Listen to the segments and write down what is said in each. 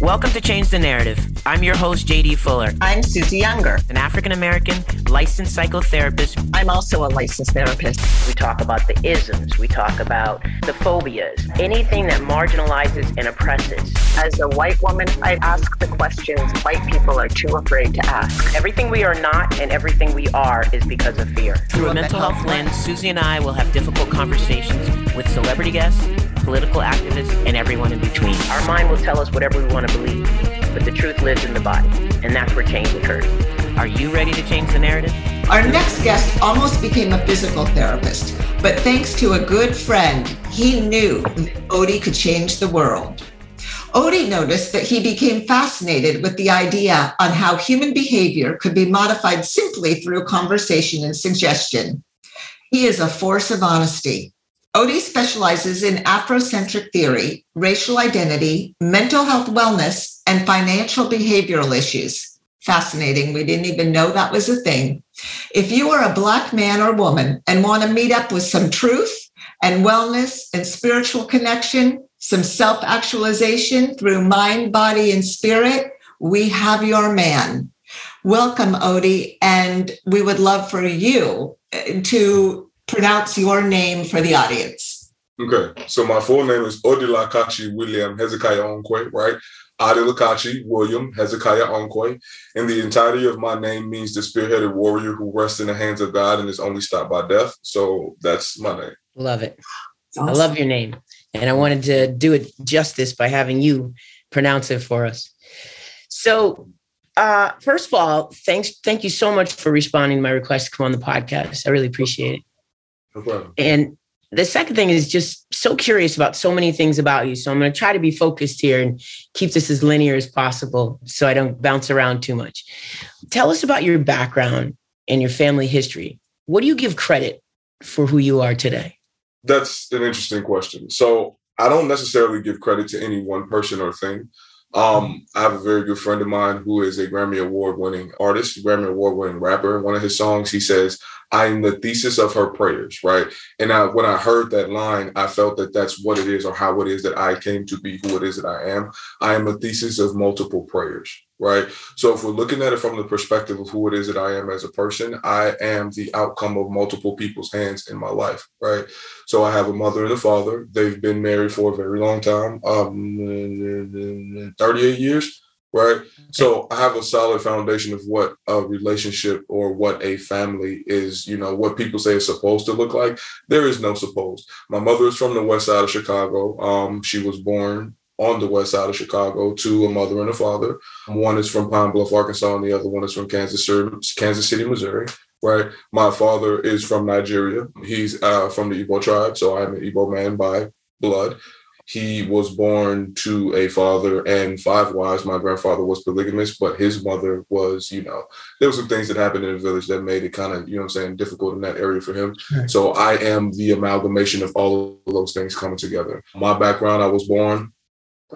Welcome to Change the Narrative. I'm your host, JD Fuller. I'm Susie Younger, an African American licensed psychotherapist. I'm also a licensed therapist. We talk about the isms, we talk about the phobias, anything that marginalizes and oppresses. As a white woman, I ask the questions white people are too afraid to ask. Everything we are not and everything we are is because of fear. Through a mental health lens, Susie and I will have difficult conversations with celebrity guests political activists, and everyone in between. Our mind will tell us whatever we want to believe, but the truth lives in the body, and that's where change occurs. Are you ready to change the narrative? Our next guest almost became a physical therapist, but thanks to a good friend, he knew Odie could change the world. Odie noticed that he became fascinated with the idea on how human behavior could be modified simply through conversation and suggestion. He is a force of honesty. Odie specializes in Afrocentric theory, racial identity, mental health wellness, and financial behavioral issues. Fascinating. We didn't even know that was a thing. If you are a Black man or woman and want to meet up with some truth and wellness and spiritual connection, some self actualization through mind, body, and spirit, we have your man. Welcome, Odie. And we would love for you to pronounce your name for the audience. Okay, so my full name is Odilakachi William Hezekiah Onkwe, right? Adilakachi William Hezekiah Onkwe. And the entirety of my name means the spearheaded warrior who rests in the hands of God and is only stopped by death. So that's my name. Love it. Awesome. I love your name. And I wanted to do it justice by having you pronounce it for us. So uh, first of all, thanks, thank you so much for responding to my request to come on the podcast. I really appreciate it. And the second thing is just so curious about so many things about you. So I'm going to try to be focused here and keep this as linear as possible so I don't bounce around too much. Tell us about your background and your family history. What do you give credit for who you are today? That's an interesting question. So I don't necessarily give credit to any one person or thing. Um, I have a very good friend of mine who is a Grammy Award winning artist, Grammy Award winning rapper. One of his songs, he says, I am the thesis of her prayers, right? And I, when I heard that line, I felt that that's what it is or how it is that I came to be who it is that I am. I am a thesis of multiple prayers, right? So if we're looking at it from the perspective of who it is that I am as a person, I am the outcome of multiple people's hands in my life, right? So I have a mother and a father. They've been married for a very long time, um, 38 years right? So I have a solid foundation of what a relationship or what a family is, you know, what people say is supposed to look like. There is no supposed. My mother is from the west side of Chicago. Um, she was born on the west side of Chicago to a mother and a father. One is from Pine Bluff, Arkansas, and the other one is from Kansas, Kansas City, Missouri. Right. My father is from Nigeria. He's uh, from the Igbo tribe, so I'm an Igbo man by blood. He was born to a father and five wives. My grandfather was polygamous, but his mother was, you know, there were some things that happened in the village that made it kind of, you know I'm saying, difficult in that area for him. Right. So I am the amalgamation of all of those things coming together. My background, I was born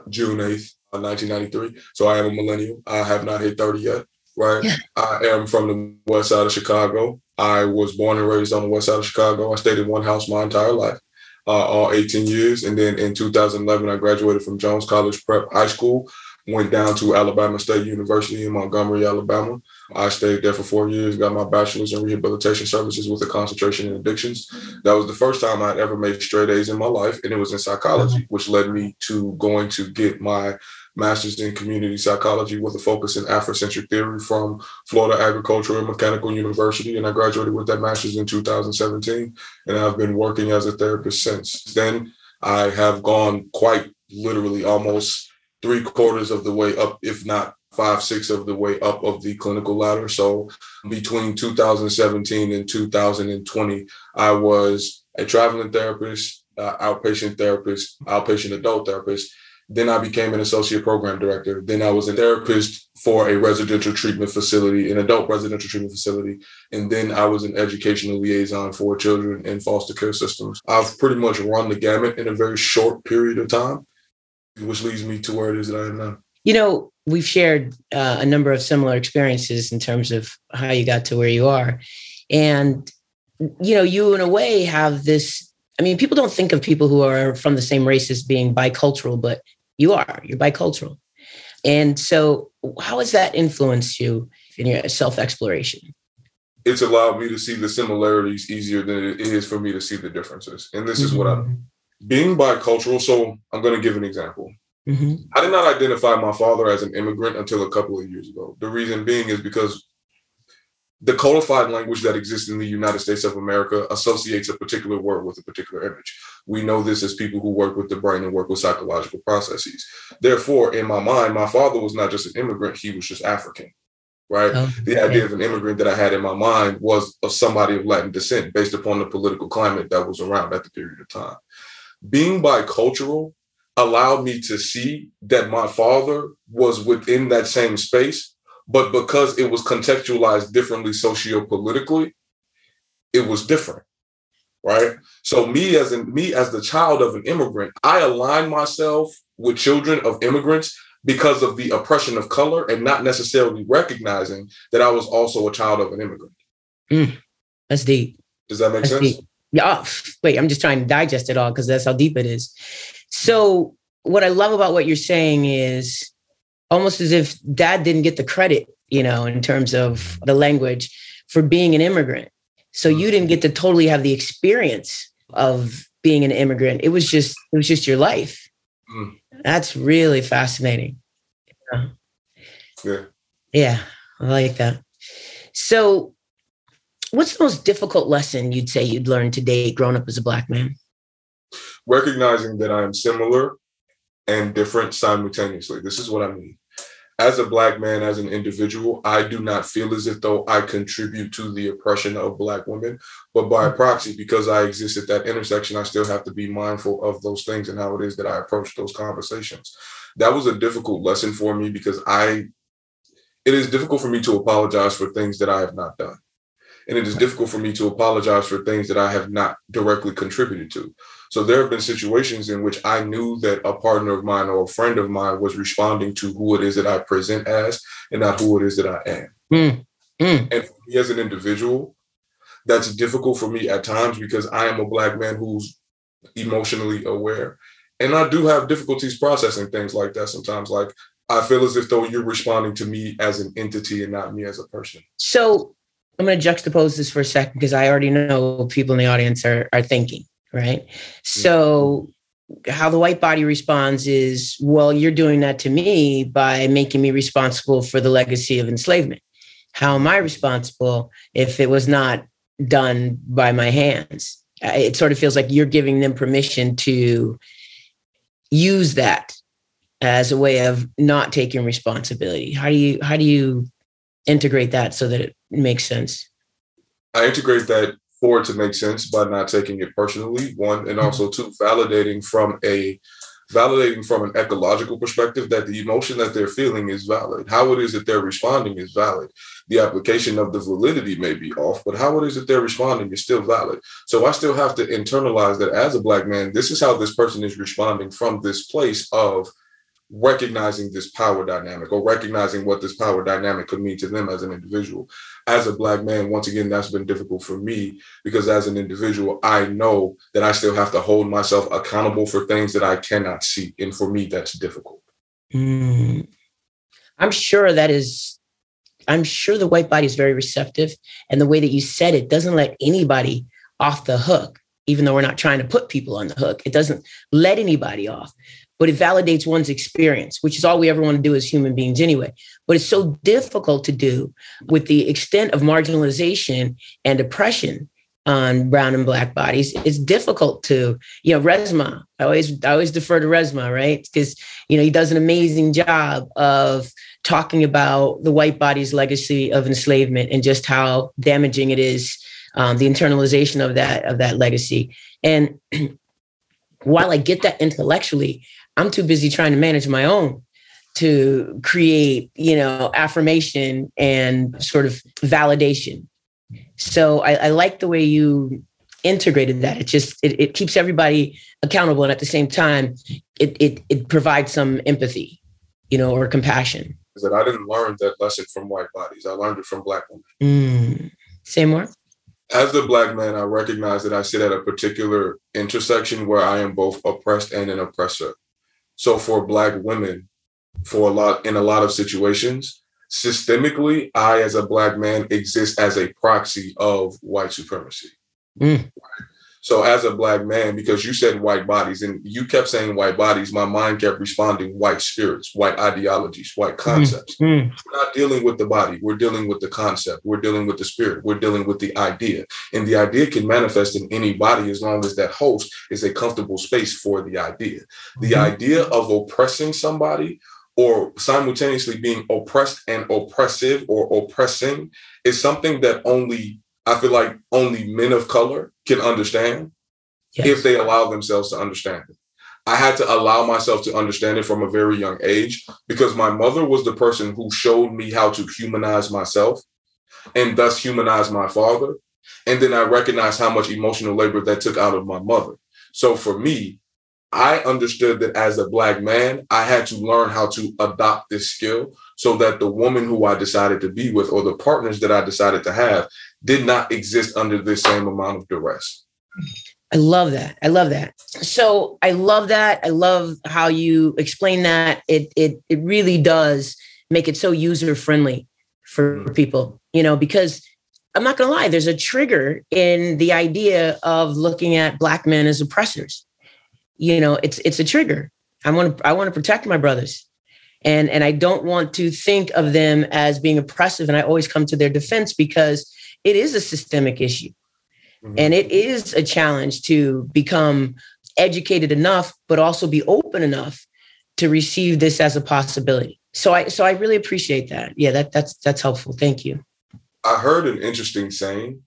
June 8th, 1993. So I am a millennial. I have not hit 30 yet, right? Yeah. I am from the west side of Chicago. I was born and raised on the west side of Chicago. I stayed in one house my entire life uh, all 18 years. And then in 2011, I graduated from Jones College Prep High School, went down to Alabama State University in Montgomery, Alabama. I stayed there for four years, got my bachelor's in rehabilitation services with a concentration in addictions. That was the first time I'd ever made straight A's in my life, and it was in psychology, mm-hmm. which led me to going to get my master's in community psychology with a focus in Afrocentric theory from Florida Agricultural and Mechanical University. And I graduated with that master's in 2017. And I've been working as a therapist since then. I have gone quite literally almost three quarters of the way up, if not five, six of the way up of the clinical ladder. So between 2017 and 2020, I was a traveling therapist, uh, outpatient therapist, outpatient adult therapist, then I became an associate program director. Then I was a therapist for a residential treatment facility, an adult residential treatment facility. And then I was an educational liaison for children in foster care systems. I've pretty much run the gamut in a very short period of time, which leads me to where it is that I am now. You know, we've shared uh, a number of similar experiences in terms of how you got to where you are. And, you know, you in a way have this I mean, people don't think of people who are from the same race as being bicultural, but you are, you're bicultural. And so, how has that influenced you in your self exploration? It's allowed me to see the similarities easier than it is for me to see the differences. And this is what I Mm-hmm. Being bicultural. So I'm going to give an example. Mhm. I did not identify my father as an immigrant until a couple of years ago. The reason being is because the codified language that exists in the United States of America associates a particular word with a particular image. We know this as people who work with the brain and work with psychological processes. Therefore, in my mind, my father was not just an immigrant, he was just African, right? Oh, the idea of an immigrant that I had in my mind was of somebody of Latin descent based upon the political climate that was around at the period of time. Being bicultural allowed me to see that my father was within that same space, but because it was contextualized differently socio-politically, it was different. Right. So me as in me as the child of an immigrant, I align myself with children of immigrants because of the oppression of color and not necessarily recognizing that I was also a child of an immigrant. Hmm. That's deep. Does that make That's sense? deep. Yeah. oh, wait, I'm just trying to digest it all because that's how deep it is. So, what I love about what you're saying is almost as if dad didn't get the credit, you know, in terms of the language for being an immigrant. So you didn't get to totally have the experience of being an immigrant. It was just it was just your life. Mm. That's really fascinating. Yeah. Yeah, I like that. So, what's the most difficult lesson you'd say you'd learned to date growing up as a black man? Recognizing that I am similar and different simultaneously. This is what I mean. As a black man, as an individual, I do not feel as if though I contribute to the oppression of black women, but by mm-hmm. proxy, because I exist at that intersection, I still have to be mindful of those things and how it is that I approach those conversations. That was a difficult lesson for me because I it is difficult for me to apologize for things that I have not done. And it is difficult for me to apologize for things that I have not directly contributed to. So there have been situations in which I knew that a partner of mine or a friend of mine was responding to who it is that I present as and not who it is that I am. Mm, mm. And for me as an individual, that's difficult for me at times because I am a black man who's emotionally aware. And I do have difficulties processing things like that sometimes. Like I feel as if though you're responding to me as an entity and not me as a person. So, I'm going to juxtapose this for a second because I already know what people in the audience are are thinking, right? Mm-hmm. So, how the white body responds is, well, you're doing that to me by making me responsible for the legacy of enslavement. How am I responsible if it was not done by my hands? It sort of feels like you're giving them permission to use that as a way of not taking responsibility. How do you how do you integrate that so that it makes sense? I integrate that for it to make sense by not taking it personally, one, and mm-hmm. also two, validating from a validating from an ecological perspective that the emotion that they're feeling is valid. How it is that they're responding is valid. The application of the validity may be off, but how it is that they're responding is still valid. So I still have to internalize that as a black man, this is how this person is responding from this place of recognizing this power dynamic or recognizing what this power dynamic could mean to them as an individual. As a black man, once again, that's been difficult for me because as an individual, I know that I still have to hold myself accountable for things that I cannot see. And for me, that's difficult. Mm. I'm sure that is, I'm sure the white body is very receptive. And the way that you said it doesn't let anybody off the hook, even though we're not trying to put people on the hook. It doesn't let anybody off, but it validates one's experience, which is all we ever want to do as human beings anyway. But it's so difficult to do with the extent of marginalization and oppression on brown and black bodies. It's difficult to, you know, Resmaa. I always I always defer to Resmaa, right? Because you know he does an amazing job of talking about the white body's legacy of enslavement and just how damaging it is, um, the internalization of that of that legacy. And while I get that intellectually, I'm too busy trying to manage my own to create, you know, affirmation and sort of validation. So I, I like the way you integrated that. It just it, it keeps everybody accountable, and at the same time, it it it provides some empathy, you know, or compassion. Is that I didn't learn that lesson from white bodies. I learned it from black women. Mm. Say more. As the black man, I recognize that I sit at a particular intersection where I am both oppressed and an oppressor. So for black women, for a lot in a lot of situations. Systemically, I as a black man exist as a proxy of white supremacy. Mm. So as a black man, because you said white bodies and you kept saying white bodies, my mind kept responding white spirits, white ideologies, white mm-hmm. concepts. Mm-hmm. We're not dealing with the body. We're dealing with the concept. We're dealing with the spirit. We're dealing with the idea. And the idea can manifest in any body as long as that host is a comfortable space for the idea. The mm-hmm. idea of oppressing somebody or simultaneously being oppressed and oppressive or oppressing is something that only I feel like only men of color can understand yes. if they allow themselves to understand it. I had to allow myself to understand it from a very young age because my mother was the person who showed me how to humanize myself and thus humanize my father. And then I recognized how much emotional labor that took out of my mother. So for me, I understood that as a black man, I had to learn how to adopt this skill so that the woman who I decided to be with or the partners that I decided to have did not exist under the same amount of duress. I love that. I love that. So I love that. I love how you explain that. It it it really does make it so user friendly for mm-hmm. people, you know, because I'm not gonna lie, there's a trigger in the idea of looking at black men as oppressors. You know, it's it's a trigger. I want to I want to protect my brothers. And and I don't want to think of them as being oppressive. And I always come to their defense because it is a systemic issue. Mm-hmm. And it is a challenge to become educated enough, but also be open enough to receive this as a possibility. So I so I really appreciate that. Yeah, that that's that's helpful. Thank you. I heard an interesting saying.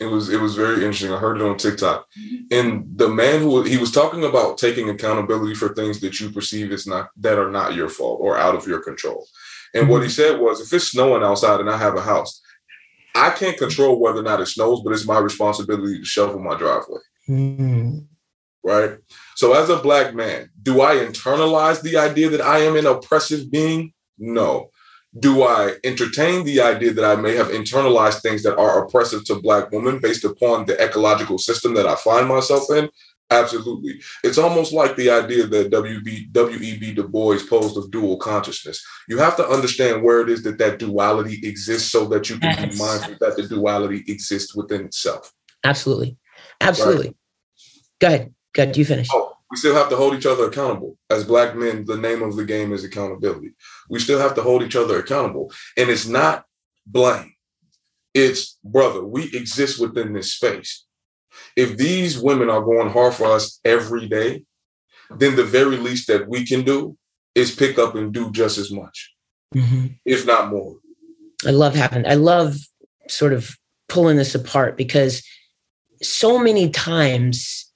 It was it was very interesting. I heard it on TikTok. And the man who he was talking about taking accountability for things that you perceive is not that are not your fault or out of your control. And what he mm-hmm. said was if it's snowing outside and I have a house, I can't control whether or not it snows, but it's my responsibility to shovel my driveway. Mm-hmm. Right. So, as a black man, do I internalize the idea that I am an oppressive being? No. Do I entertain the idea that I may have internalized things that are oppressive to black women based upon the ecological system that I find myself in? Absolutely. It's almost like the idea that W.B. W.E.B. Du Bois posed of dual consciousness. You have to understand where it is that that duality exists so that you can yes. be mindful that the duality exists within itself. Absolutely. Absolutely. Right? Go ahead. Go ahead. You finish. Oh, we still have to hold each other accountable. As Black men, the name of the game is accountability. We still have to hold each other accountable. And it's not blame, it's brother, we exist within this space if these women are going hard for us every day, then the very least that we can do is pick up and do just as much, mm-hmm. if not more. I love having, I love sort of pulling this apart because so many times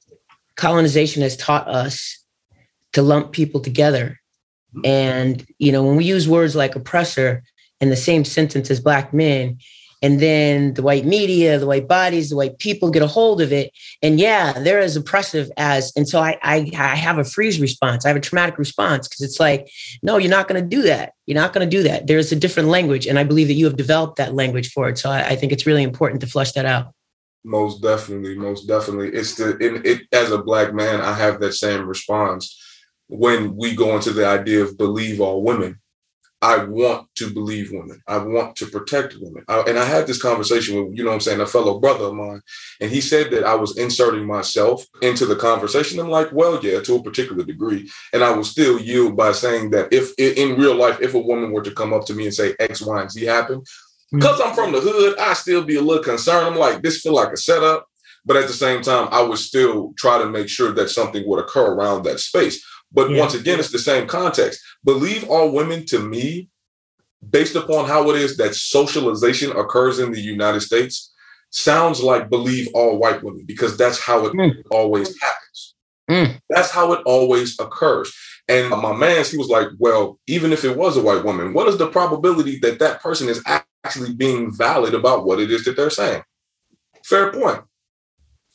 colonization has taught us to lump people together. Mm-hmm. And, you know, when we use words like oppressor in the same sentence as Black men, and then the white media the white bodies the white people get a hold of it. And yeah they're as oppressive as and so i i, I have a freeze response. I have a traumatic response because it's like no you're not going to do that. You're not going to do that. There's a different language and i believe that you have developed that language for it. So i, I think it's really important to flush that out. Most definitely most definitely. It's the in it as a black man i have that same response when we go into the idea of believe all women I want to believe women. I want to protect women. I, and I had this conversation with, you know I'm saying, a fellow brother of mine. And he said that I was inserting myself into the conversation. I'm like, well, yeah, to a particular degree. And I will still yield by saying that if in real life, if a woman were to come up to me and say X, Y, and Z happened, because mm. I'm from the hood, I still be a little concerned. I'm like, this feel like a setup. But at the same time, I would still try to make sure that something would occur around that space. But yeah. once again, it's the same context. Believe all women to me, based upon how it is that socialization occurs in the United States, sounds like believe all white women because that's how it mm. always happens. Mm. That's how it always occurs. And my man, he was like, well, even if it was a white woman, what is the probability that that person is actually being valid about what it is that they're saying? Fair point.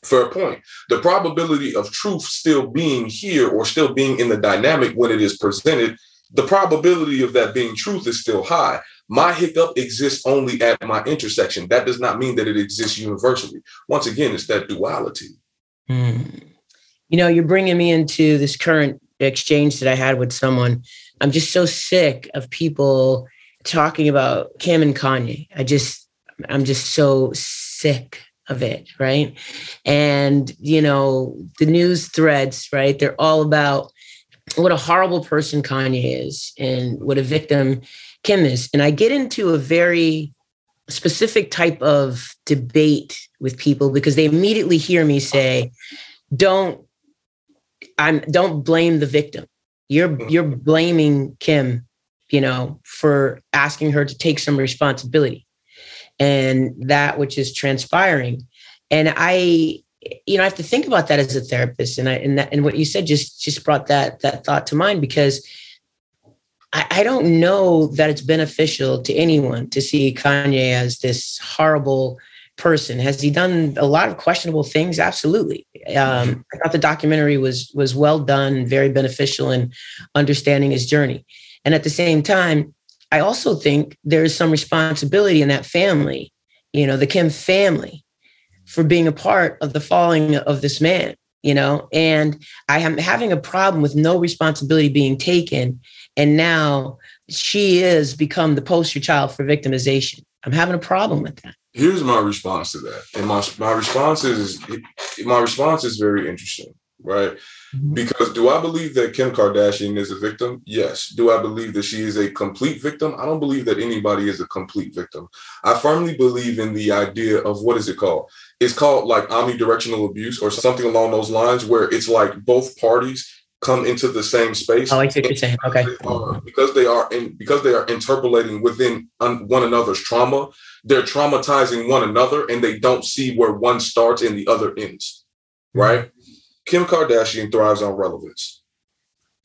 Fair point. The probability of truth still being here or still being in the dynamic when it is presented, the probability of that being truth is still high. My hiccup exists only at my intersection. That does not mean that it exists universally. Once again, it's that duality. Hmm. You know, you're bringing me into this current exchange that I had with someone I'm just so sick of people talking about Kim and Kanye. I just, I'm just so sick of it, right? And, you know, the news threads, right? They're all about what a horrible person Kanye is and what a victim Kim is. And I get into a very specific type of debate with people because they immediately hear me say, don't I'm don't blame the victim. You're mm-hmm. you're blaming Kim, you know, for asking her to take some responsibility and that which is transpiring. And I you know, I have to think about that as a therapist. And I and that and what you said just just brought that that thought to mind because I, I don't know that it's beneficial to anyone to see Kanye as this horrible person. Has he done a lot of questionable things? Absolutely. Um, I thought the documentary was was well done, very beneficial in understanding his journey. And at the same time, I also think there's some responsibility in that family, you know, the Kim family, for being a part of the falling of this man. You know, and I am having a problem with no responsibility being taken and now she is become the poster child for victimization. I'm having a problem with that. Here's my response to that. And my, my response is my response is very interesting, right? Mm-hmm. Because do I believe that Kim Kardashian is a victim? Yes. Do I believe that she is a complete victim? I don't believe that anybody is a complete victim. I firmly believe in the idea of what is it called? It's called like omnidirectional abuse or something along those lines, where it's like both parties come into the same space. I like what you're saying. Okay. because they are in because they are interpolating within un, one another's trauma, they're traumatizing one another and they don't see where one starts and the other ends. Mm-hmm. Right? Kim Kardashian thrives on relevance.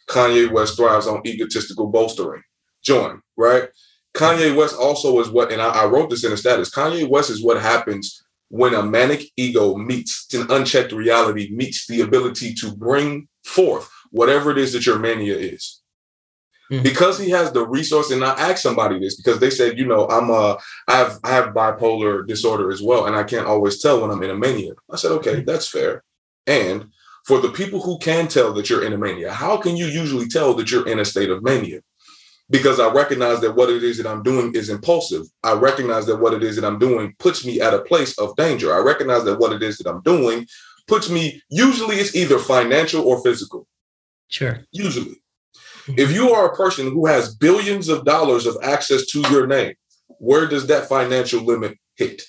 Kanye West thrives on egotistical bolstering. Join, right? Kanye West also is what, and I, I wrote this in a status. Kanye West is what happens when a manic ego meets an unchecked reality, meets the ability to bring forth whatever it is that your mania is. Mm-hmm. Because he has the resource, and I asked somebody this because they said, you know, I'm uh I have I have bipolar disorder as well, and I can't always tell when I'm in a mania. I said, okay, mm-hmm. that's fair. And for the people who can tell that you're in a mania, how can you usually tell that you're in a state of mania? Because I recognize that what it is that I'm doing is impulsive. I recognize that what it is that I'm doing puts me at a place of danger. I recognize that what it is that I'm doing puts me, usually it's either financial or physical. Sure. Usually. Hmm. If you are a person who has billions of dollars of access to your name, where does that financial limit hit?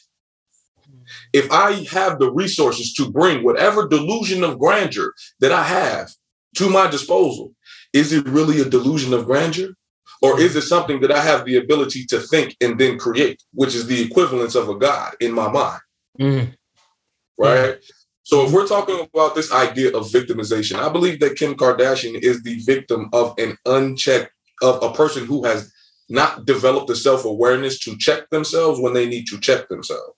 If I have the resources to bring whatever delusion of grandeur that I have to my disposal, is it really a delusion of grandeur? Or is it something that I have the ability to think and then create, which is the equivalence of a God in my mind? Mm. Right? So if we're talking about this idea of victimization, I believe that Kim Kardashian is the victim of an unchecked of a person who has not developed the self-awareness to check themselves when they need to check themselves.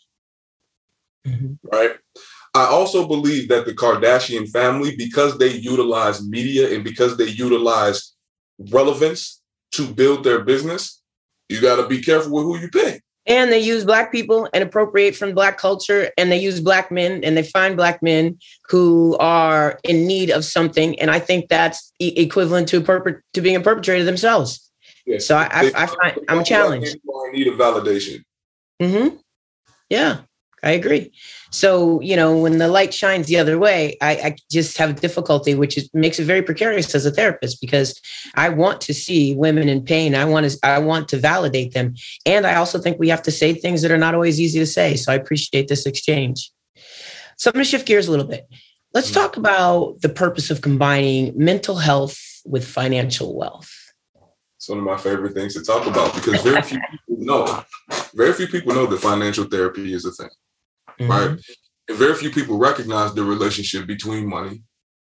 Mm-hmm. Right? I also believe that the Kardashian family, because they utilize media and because they utilize relevance to build their business, you got to be careful with who you pick and they use black people and appropriate from black culture and they use black men and they find black men who are in need of something and i think that's e- equivalent to perp- to being a perpetrator themselves yes. so i, I, I find i'm challenged i need a validation mm-hmm. yeah I agree. So, you know, when the light shines the other way, I, I, just have difficulty, which is, makes it very precarious as a therapist because I want to see women in pain. I want to, I want to validate them. And I also think we have to say things that are not always easy to say. So I appreciate this exchange. So I'm going to shift gears a little bit. Let's talk about the purpose of combining mental health with financial wealth. It's one of my favorite things to talk about because very few people know, very few people know that financial therapy is a thing mm-hmm. right? And very few people recognize the relationship between money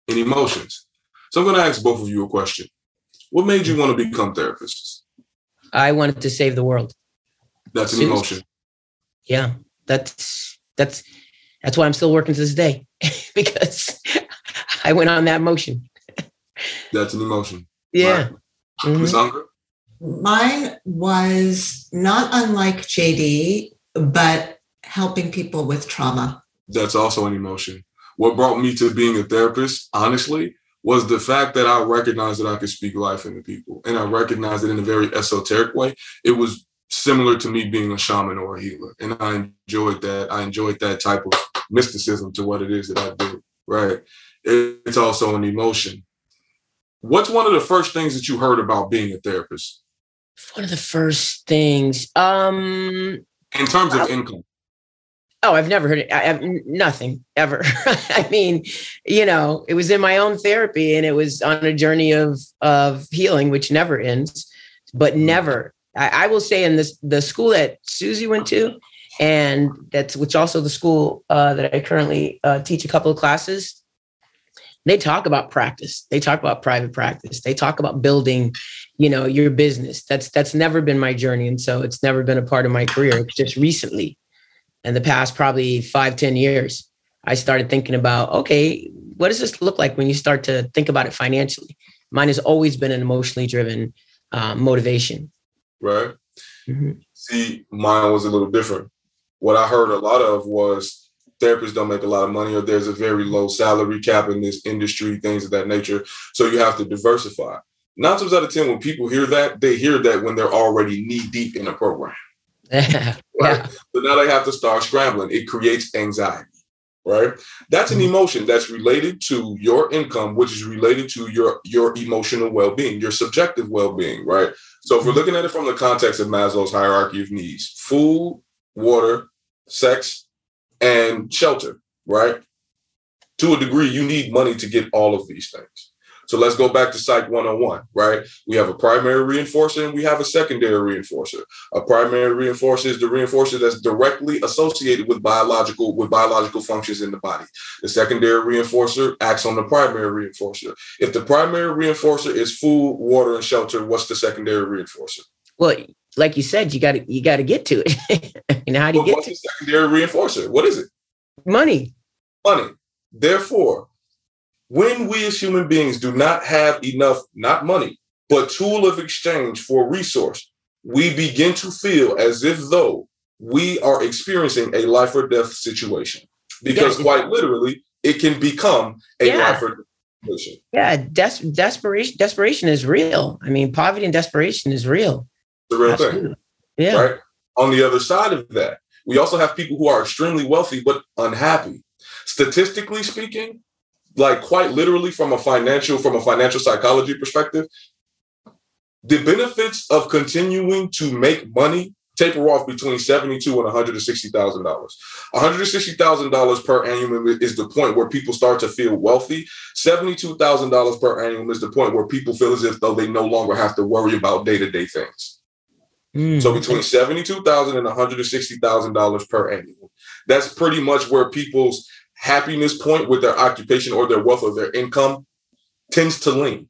and emotions. So I'm going to ask both of you a question. What made you want to become therapists? I wanted to save the world. That's an emotion. Yeah, that's that's that's why I'm still working to this day because I went on that motion. that's an emotion. Yeah. Right. Mm-hmm. Mine was not unlike JD, but helping people with trauma. That's also an emotion. What brought me to being a therapist, honestly, was the fact that I recognized that I could speak life into people. And I recognized it in a very esoteric way. It was similar to me being a shaman or a healer. And I enjoyed that. I enjoyed that type of mysticism to what it is that I do. Right. It's also an emotion. What's one of the first things that you heard about being a therapist? One of the first things. Um in terms of income. Oh, I've never heard it. I have nothing ever. I mean, you know, it was in my own therapy and it was on a journey of of healing, which never ends, but mm. never. I, I will say in this the school that Susie went to, and that's which also the school uh, that I currently uh, teach a couple of classes. They talk about practice. They talk about private practice. They talk about building, you know, your business. That's that's never been my journey, and so it's never been a part of my career. It's just recently in the past probably five ten years, I started thinking about, okay, what does this look like when you start to think about it financially? Mine has always been an emotionally driven uh, motivation. Right. Mm-hmm. See, mine was a little different. What I heard a lot of was therapists don't make a lot of money or there's a very low salary cap in this industry, things of that nature. So you have to diversify. Nine times out of 10, when people hear that, they hear that when they're already knee deep in a program. right? Yeah. So now they have to start scrambling. It creates anxiety, right? That's an mm-hmm. emotion that's related to your income, which is related to your your emotional well-being, your subjective well-being, right? So if we're mm-hmm. looking at it from the context of Maslow's hierarchy of needs, food, water, sex, and shelter, right? To a degree, you need money to get all of these things. So let's go back to Psych 101, right? We have a primary reinforcer and we have a secondary reinforcer. A primary reinforcer is the reinforcer that's directly associated with biological with biological functions in the body. The secondary reinforcer acts on the primary reinforcer. If the primary reinforcer is food, water, and shelter, what's the secondary reinforcer? Well, like you said, you got to you got to get to it. know how do you get what's to the secondary reinforcer? What is it? Money. Money. Therefore, when we as human beings do not have enough, not money, but tool of exchange for resource, we begin to feel as if though we are experiencing a life or death situation. Because yeah. quite literally, it can become a yeah. life or death situation. Yeah, des- desperation desperation is real. I mean, poverty and desperation is real. The real Absolutely. thing. Yeah. Right. On the other side of that, we also have people who are extremely wealthy but unhappy. Statistically speaking, like quite literally from a financial from a financial psychology perspective the benefits of continuing to make money taper off between 72 and 160,000 dollars. 160,000 dollars per annum is the point where people start to feel wealthy. 72,000 dollars per annum is the point where people feel as if though they no longer have to worry about day-to-day things. Mm. So between 72,000 and 160,000 dollars per annum. That's pretty much where people's happiness point with their occupation or their wealth or their income tends to lean,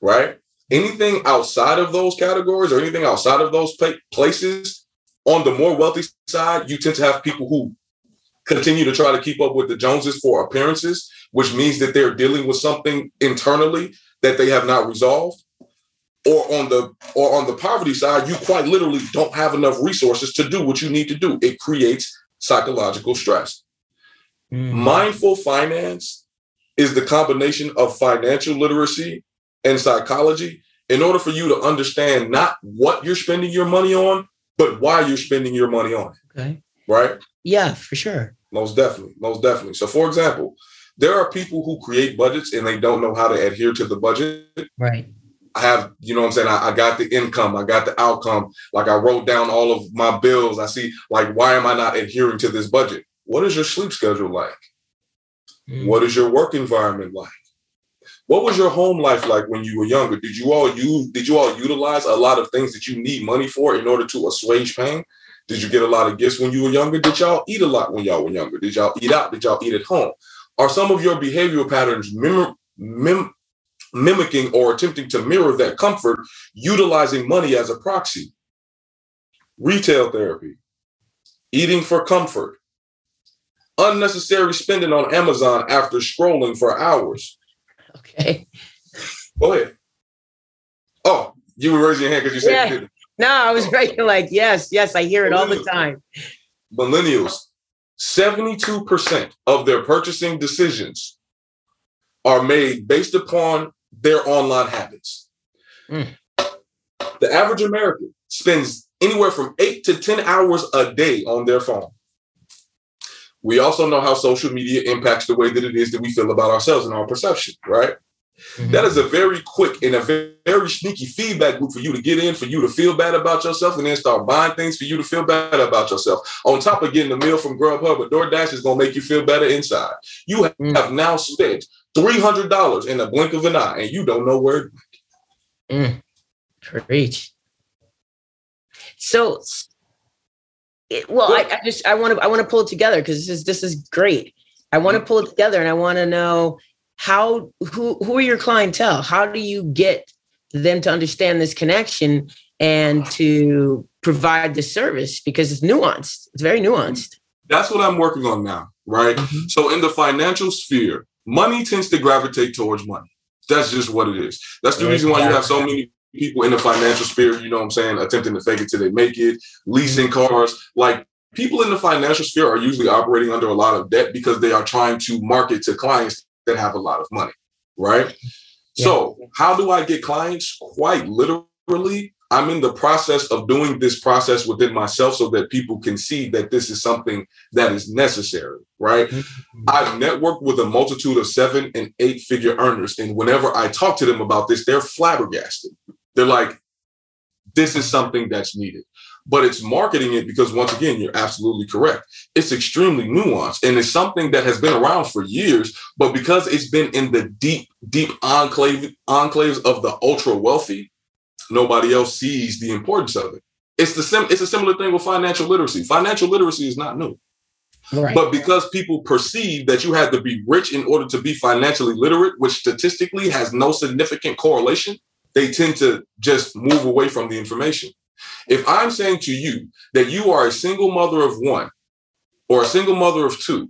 right? Anything outside of those categories or anything outside of those places, on the more wealthy side, you tend to have people who continue to try to keep up with the Joneses for appearances, which means that they're dealing with something internally that they have not resolved. Or on the or on the poverty side, you quite literally don't have enough resources to do what you need to do. It creates psychological stress. Mm-hmm. Mindful finance is the combination of financial literacy and psychology in order for you to understand not what you're spending your money on, but why you're spending your money on it. Okay. Right? Yeah, for sure. Most definitely. Most definitely. So, for example, there are people who create budgets and they don't know how to adhere to the budget. Right. I have, you know what I'm saying? I, I, got the income, I got the outcome. Like I wrote down all of my bills. I see, like, why am I not adhering to this budget? What is your sleep schedule like? Mm. What is your work environment like? What was your home life like when you were younger? Did you all use did you all utilize a lot of things that you need money for in order to assuage pain? Did you get a lot of gifts when you were younger? Did y'all eat a lot when y'all were younger? Did y'all eat out? Did y'all eat at home? Are some of your behavioral patterns mim- mim- mimicking or attempting to mirror that comfort, utilizing money as a proxy? Retail therapy, eating for comfort, unnecessary spending on Amazon after scrolling for hours. Okay. Go ahead. Oh, you were raising your hand because you said yeah. No, I was right. Like, yes, yes, I hear it all the time. Millennials, 72% of their purchasing decisions are made based upon their online habits. Mm. The average American spends anywhere from eight to 10 hours a day on their phone. We also know how social media impacts the way that it is that we feel about ourselves and our perception, right? Mm-hmm. That is a very quick and a very, very sneaky feedback loop for you to get in, for you to feel bad about yourself, and then start buying things for you to feel bad about yourself. On top of getting the meal from Grubhub or DoorDash is going to make you feel better inside. You have mm-hmm. now spent $300 in the blink of an eye, and you don't know where Mm. Preach. So, it, well, I, I, just I want to I want to pull it together because this is this is great. I want to mm. pull it together, and I want to know how who who are your clientele? How do you get them to understand this connection and to provide the service because it's nuanced. It's very nuanced. That's what I'm working on now, right? Mm-hmm. So in the financial sphere, money tends to gravitate towards money. That's just what it is. That's the reason why you have so many people in the financial sphere, you know what I'm saying, attempting to fake it till they make it, leasing cars. Like people in the financial sphere are usually operating under a lot of debt because they are trying to market to clients that have a lot of money, right? Yeah. So, how do I get clients? Quite literally, I'm in the process of doing this process within myself so that people can see that this is something that is necessary, right? Mm-hmm. I've networked with a multitude of seven and eight figure earners. And whenever I talk to them about this, they're flabbergasted. They're like, this is something that's needed. But it's marketing it because, once again, you're absolutely correct. It's extremely nuanced and it's something that has been around for years. But because it's been in the deep, deep enclave, enclaves of the ultra wealthy, nobody else sees the importance of it. It's the sim- it's a similar thing with financial literacy. Financial literacy is not new. Right. But because people perceive that you have to be rich in order to be financially literate, which statistically has no significant correlation, they tend to just move away from the information. If I'm saying to you that you are a single mother of one or a single mother of two,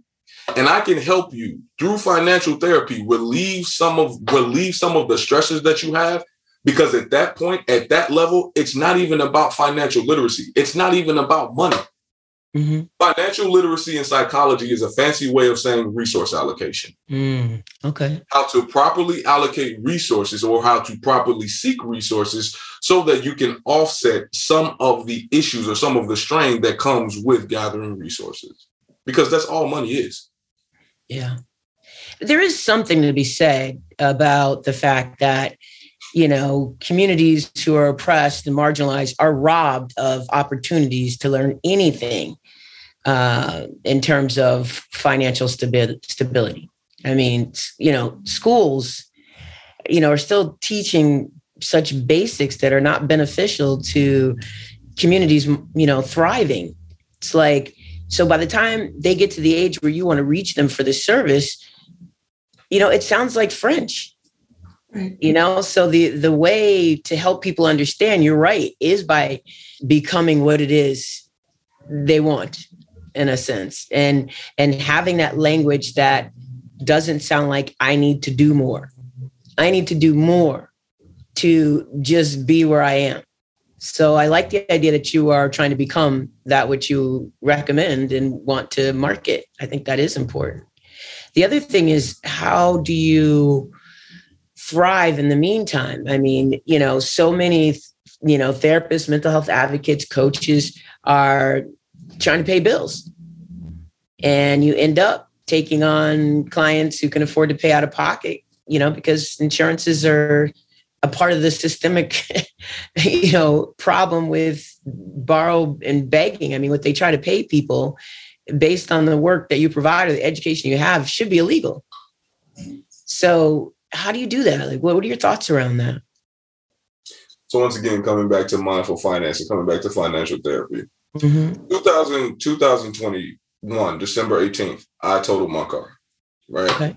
and I can help you through financial therapy relieve some of relieve some of the stresses that you have because at that point, at that level, it's not even about financial literacy. It's not even about money. Mm-hmm. Financial literacy in psychology is a fancy way of saying resource allocation. Mm, okay. How to properly allocate resources or how to properly seek resources so that you can offset some of the issues or some of the strain that comes with gathering resources. Because that's all money is. Yeah. There is something to be said about the fact that you know, communities who are oppressed and marginalized are robbed of opportunities to learn anything uh, in terms of financial stability. I mean, you know, schools, you know, are still teaching such basics that are not beneficial to communities, you know, thriving. It's like, so by the time they get to the age where you want to reach them for the service, you know, it sounds like French you know so the the way to help people understand you're right is by becoming what it is they want in a sense and and having that language that doesn't sound like i need to do more. I need to do more to just be where i am. So i like the idea that you are trying to become that which you recommend and want to market. I think that is important. The other thing is how do you thrive in the meantime. I mean, you know, so many, you know, therapists, mental health advocates, coaches are trying to pay bills. And you end up taking on clients who can afford to pay out of pocket, you know, because insurances are a part of the systemic, you know, problem with borrow and begging. I mean, what they try to pay people based on the work that you provide or the education you have should be illegal. So how do you do that? Like, what, what are your thoughts around that? So once again, coming back to mindful finance and coming back to financial therapy. Mm-hmm. 2000, 2021, December 18th, I totaled my car, right? Okay.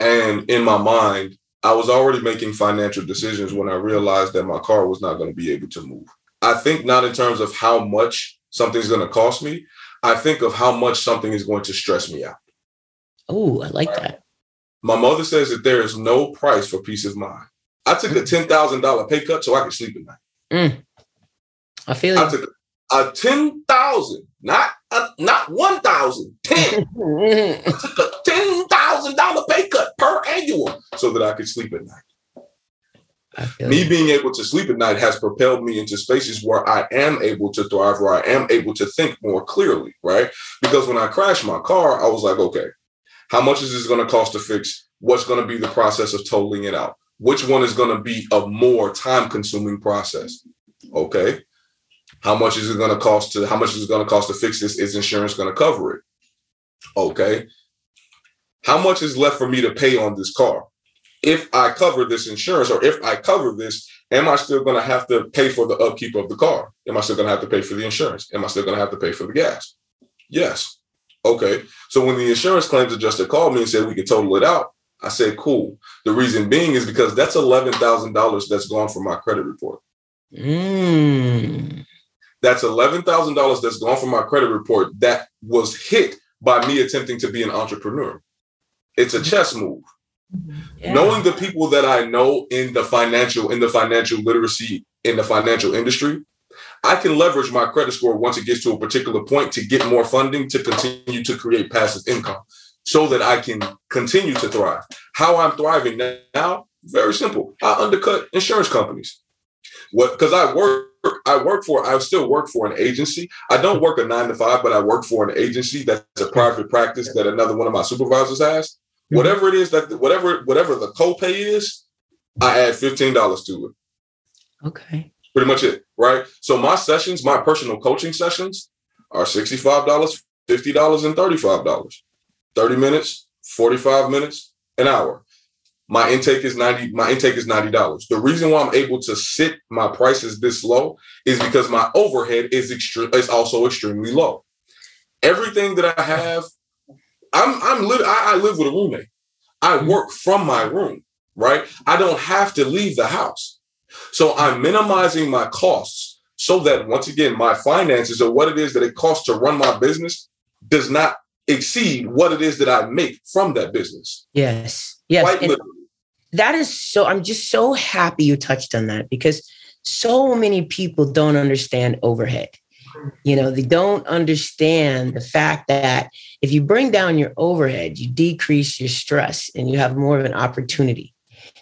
And in my mind, I was already making financial decisions when I realized that my car was not going to be able to move. I think not in terms of how much something's going to cost me. I think of how much something is going to stress me out. Oh, I like right? that. My mother says that there is no price for peace of mind. I took a ten thousand dollar pay cut so I could sleep at night. Mm. I feel. I took a ten thousand, not a, not one thousand, ten. I took a ten thousand $11,000 pay cut per annual so that I could sleep at night. Me being able to sleep at night has propelled me into spaces where I am able to thrive, where I am able to think more clearly, right? Because when I crashed my car, I was like, okay, how much is this going to cost to fix? What's going to be the process of totaling it out? Which one is going to be a more time consuming process? Okay. How much is it going to cost to how much is it going to cost to fix this? Is insurance going to cover it? Okay. How much is left for me to pay on this car? If I cover this insurance or if I cover this, am I still going to have to pay for the upkeep of the car? Am I still going to have to pay for the insurance? Am I still going to have to pay for the gas? Yes. Okay. So when the insurance claims adjuster called me and said we could total it out, I said, cool. The reason being is because that's $11,000 that's gone from my credit report. Mm. That's $11,000 that's gone from my credit report that was hit by me attempting to be an entrepreneur. It's a chess move. Yeah. Knowing the people that I know in the financial, in the financial literacy, in the financial industry, I can leverage my credit score once it gets to a particular point to get more funding to continue to create passive income so that I can continue to thrive. How I'm thriving now, very simple. I undercut insurance companies. What because I work I work for I still work for an agency. I don't work a nine to five, but I work for an agency that's a private practice that another one of my supervisors has. Mm-hmm. Whatever it is that whatever whatever the copay is, I add fifteen dollars to it. Okay. Pretty much it, right? So my sessions, my personal coaching sessions, are sixty five dollars, fifty dollars, and thirty five dollars. 30 minutes, 45 minutes, an hour. My intake is 90, my intake is $90. The reason why I'm able to sit my prices this low is because my overhead is extreme is also extremely low. Everything that I have, I'm I'm I, I live with a roommate. I work from my room, right? I don't have to leave the house. So I'm minimizing my costs so that once again, my finances or what it is that it costs to run my business does not exceed what it is that I make from that business. Yes. Yes. That is so, I'm just so happy you touched on that because so many people don't understand overhead. You know, they don't understand the fact that if you bring down your overhead, you decrease your stress and you have more of an opportunity.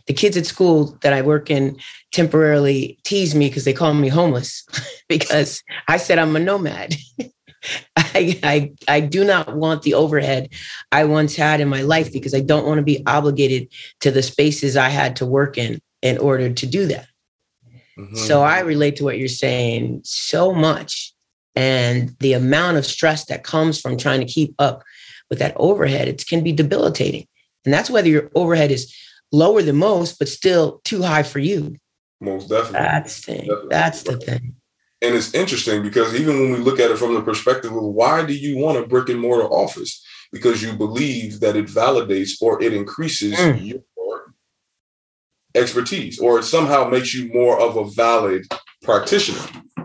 The kids at school that I work in temporarily tease me because they call me homeless because I said I'm a nomad. I, I, I do not want the overhead I once had in my life because I don't want to be obligated to the spaces I had to work in in order to do that. Mm-hmm. So I relate to what you're saying so much. And the amount of stress that comes from trying to keep up with that overhead, it can be debilitating. And that's whether your overhead is lower than most, but still too high for you. Most definitely. That's the thing. Definitely. That's the thing and it's interesting because even when we look at it from the perspective of why do you want a brick and mortar office because you believe that it validates or it increases mm. your expertise or it somehow makes you more of a valid practitioner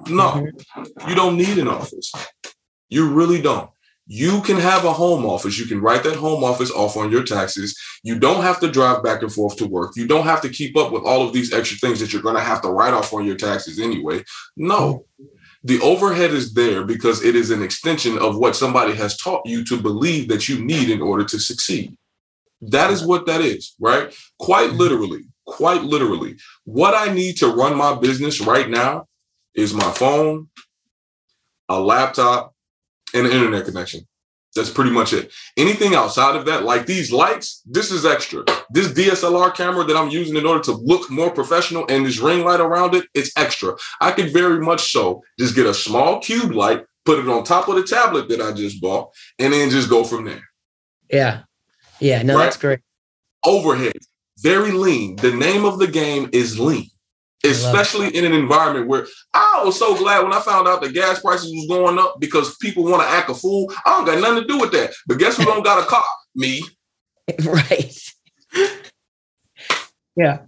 no mm-hmm. you don't need an office you really don't you can have a home office. You can write that home office off on your taxes. You don't have to drive back and forth to work. You don't have to keep up with all of these extra things that you're going to have to write off on your taxes anyway. No, hmm. the overhead is there because it is an extension of what somebody has taught you to believe that you need in order to succeed. That is what that is, right? Quite hmm. literally, quite literally. What I need to run my business right now is my phone, a laptop, and an internet connection. That's pretty much it. Anything outside of that, like these lights, this is extra. This DSLR camera that I'm using in order to look more professional and this ring light around it, it's extra. I could very much so just get a small cube light, put it on top of the tablet that I just bought, and then just go from there. Yeah. Yeah. No, right? that's great. Overhead, very lean. The name of the game is lean especially in an environment where I was so glad when I found out the gas prices was going up because people want to act a fool. I don't got nothing to do with that. But guess who don't got a car? Me. Right. yeah.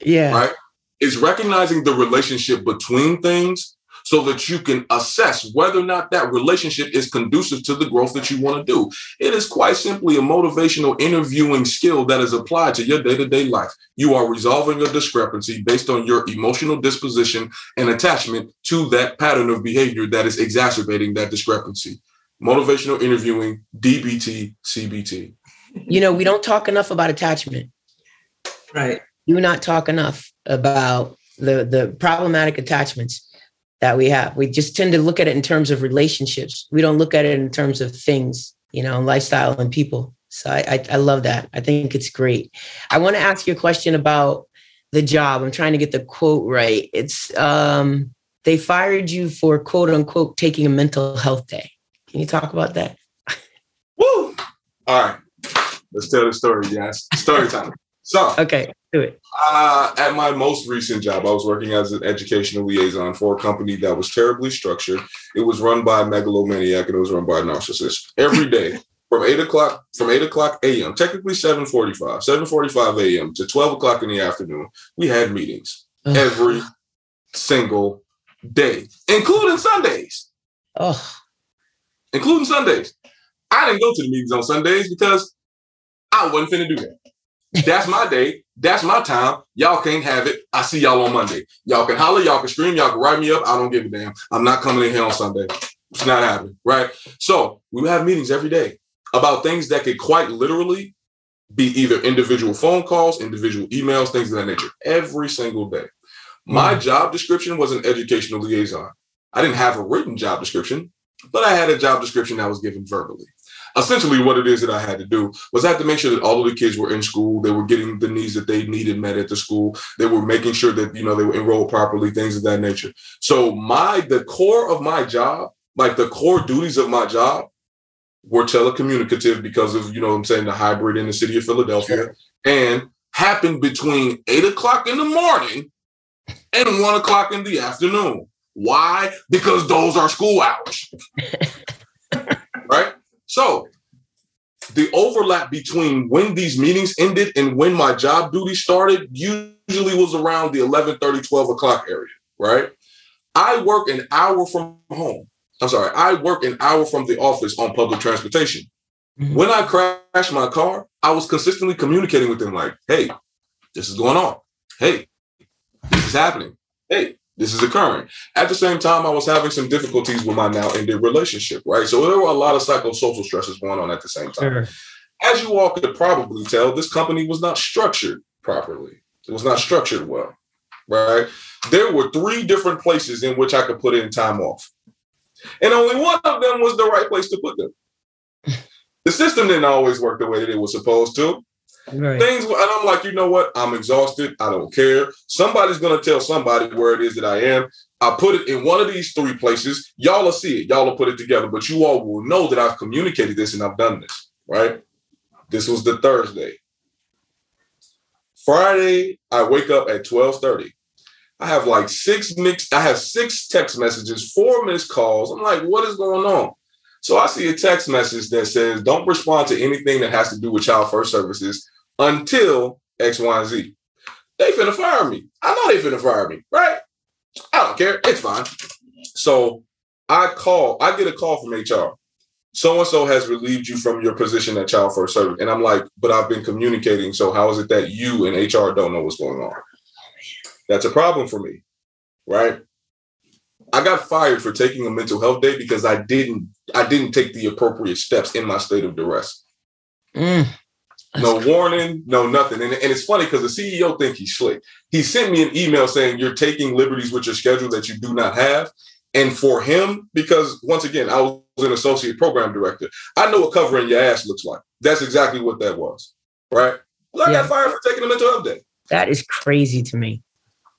Yeah. Right. It's recognizing the relationship between things so that you can assess whether or not that relationship is conducive to the growth that you want to do. It is quite simply a motivational interviewing skill that is applied to your day to day life. You are resolving a discrepancy based on your emotional disposition and attachment to that pattern of behavior that is exacerbating that discrepancy. Motivational interviewing, DBT, CBT. you know, we don't talk enough about attachment. Right. Do not talk enough about the the problematic attachments that we have. We just tend to look at it in terms of relationships. We don't look at it in terms of things, you know, lifestyle and people. So I, I, I love that. I think it's great. I want to ask you a question about the job. I'm trying to get the quote right. It's um, they fired you for quote unquote taking a mental health day. Can you talk about that? Woo! All right. Let's tell the story, guys. Story time. So, okay, do it. Uh, at my most recent job, I was working as an educational liaison for a company that was terribly structured. It was run by a megalomaniac and it was run by a narcissist. Every day from eight o'clock from eight o'clock a.m. technically seven forty five, seven forty five a.m. to twelve o'clock in the afternoon, we had meetings every single day, including Sundays. Oh, including Sundays. I didn't go to the meetings on Sundays because I wasn't finna do that. That's my day. That's my time. Y'all can't have it. I see y'all on Monday. Y'all can holler, y'all can scream, y'all can write me up. I don't give a damn. I'm not coming in here on Sunday. It's not happening, right? So we would have meetings every day about things that could quite literally be either individual phone calls, individual emails, things of that nature, every single day. My mm. job description was an educational liaison. I didn't have a written job description, but I had a job description that was given verbally essentially what it is that I had to do was I had to make sure that all of the kids were in school. They were getting the needs that they needed met at the school. They were making sure that, you know, they were enrolled properly, things of that nature. So my, the core of my job, like the core duties of my job were telecommunicative because of, you know I'm saying, the hybrid in the city of Philadelphia sure. and happened between eight o'clock in the morning and one o'clock in the afternoon. Why? Because those are school hours. So the overlap between when these meetings ended and when my job duty started usually was around the 11 30 12 o'clock area right? I work an hour from home. I'm sorry i work an hour from the office on public transportation. Mm-hmm. when i crashed my car i was consistently communicating with them like hey this is going on. Hey this is happening. Hey this is occurring. At the same time, I was having some difficulties with my now ended relationship, right? So there were a lot of psychosocial stresses going on at the same time. Sure. As you all could probably tell, this company was not structured properly. It was not structured well, right? There were three different places in which I could put in time off. And only one of them was the right place to put them. the system didn't always work the way that it was supposed to. Right. Things, and I'm like, you know what? I'm exhausted. I don't care. Somebody's gonna tell somebody where it is that I am. I put it in one of these three places. Y'all will see it. Y'all will put it together. But you all will know that I've communicated this and I've done this. Right? This was the Thursday. Friday, I wake up at 12:30. I have like six mixed, I have six text messages, four missed calls. I'm like, what is going on? So I see a text message that says, don't respond to anything that has to do with child first services until X, Y, and Z. They finna fire me. I know they finna fire me, right? I don't care. It's fine. So I call, I get a call from HR. So and so has relieved you from your position at Child First Service. And I'm like, but I've been communicating. So how is it that you and HR don't know what's going on? That's a problem for me, right? I got fired for taking a mental health day because I didn't I didn't take the appropriate steps in my state of duress. Mm, no warning, no nothing. And, and it's funny because the CEO think he's slick. He sent me an email saying you're taking liberties with your schedule that you do not have. And for him, because once again, I was an associate program director, I know what covering your ass looks like. That's exactly what that was. Right? Well, I yeah. got fired for taking a mental health day. That is crazy to me.